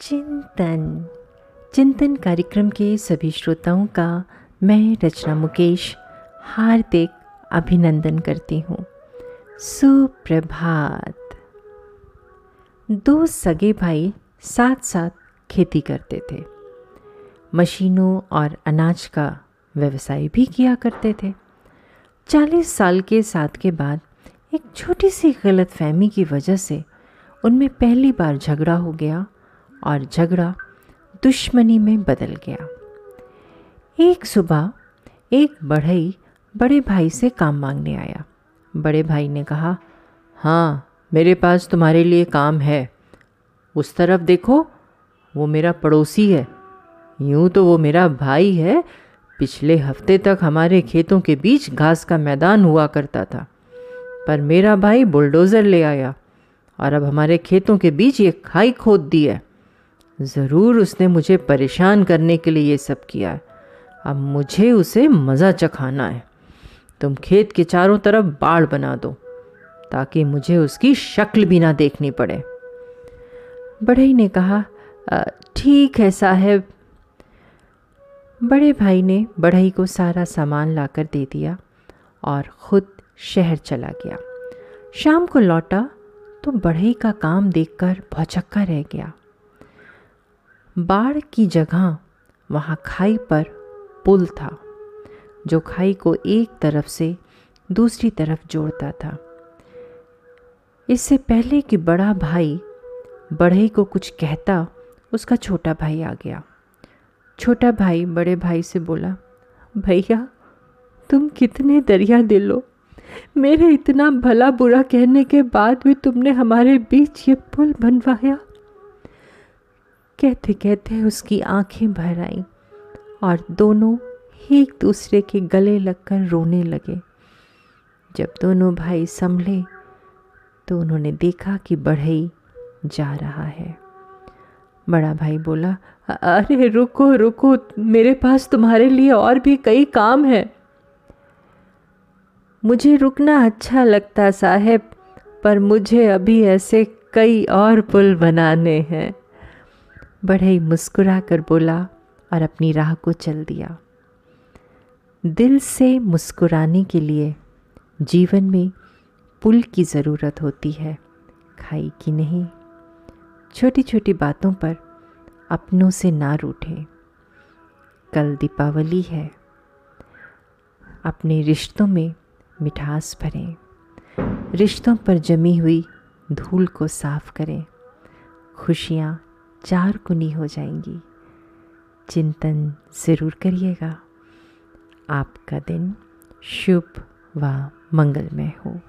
चिंतन। चिंतन कार्यक्रम के सभी श्रोताओं का मैं रचना मुकेश हार्दिक अभिनंदन करती हूँ। सुप्रभात। दो सगे भाई साथ साथ खेती करते थे। मशीनों और अनाज का व्यवसाय भी किया करते थे। चालीस साल के साथ के बाद एक छोटी सी गलत फहमी की वजह से उनमें पहली बार झगड़ा हो गया और झगड़ा दुश्मनी में बदल गया। एक सुबह एक बढ़ई बड़े भाई से काम मांगने आया। बड़े भाई ने कहा हाँ मेरे पास तुम्हारे लिए काम है। उस तरफ़ देखो, वो मेरा पड़ोसी है। यूँ तो वो मेरा भाई है। पिछले हफ़्ते तक हमारे खेतों के बीच घास का मैदान हुआ करता था। पर मेरा भाई बुलडोज़र ले आया और अब हमारे खेतों के बीच ये खाई खोद दी है। ज़रूर उसने मुझे परेशान करने के लिए ये सब किया। है अब मुझे उसे मज़ा चखाना है। तुम खेत के चारों तरफ़ बाढ़ बना दो, ताकि मुझे उसकी शक्ल भी ना देखनी पड़े। बढ़ई ने कहा ठीक है साहब। बड़े भाई ने बढ़ई को सारा सामान लाकर दे दिया और ख़ुद शहर चला गया। शाम को लौटा तो बढ़ई का काम देखकर भौचक्का रह गया। बाढ़ की जगह वहाँ खाई पर पुल था, जो खाई को एक तरफ़ से दूसरी तरफ़ जोड़ता था। इससे पहले कि बड़ा भाई बढ़ई को कुछ कहता, उसका छोटा भाई आ गया। छोटा भाई बड़े भाई से बोला, भैया, तुम कितने दरिया दिल हो। मेरे इतना भला बुरा कहने के बाद भी तुमने हमारे बीच ये पुल बनवाया। कहते कहते उसकी आँखें भर आईं और दोनों एक दूसरे के गले लगकर रोने लगे। जब दोनों भाई संभले तो उन्होंने देखा कि बढ़ई जा रहा है। बड़ा भाई बोला, अरे रुको रुको, मेरे पास तुम्हारे लिए और भी कई काम है। मुझे रुकना अच्छा लगता साहेब, पर मुझे अभी ऐसे कई और पुल बनाने हैं। बढ़ई मुस्कुरा कर बोला और अपनी राह को चल दिया। दिल से मुस्कुराने के लिए जीवन में पुल की ज़रूरत होती है, खाई की नहीं। छोटी छोटी बातों पर अपनों से ना रूठे कल दीपावली है। अपने रिश्तों में मिठास भरें। रिश्तों पर जमी हुई धूल को साफ़ करें। खुशियाँ चार गुनी हो जाएँगी। चिंतन ज़रूर करिएगा। आपका दिन शुभ व मंगलमय हो।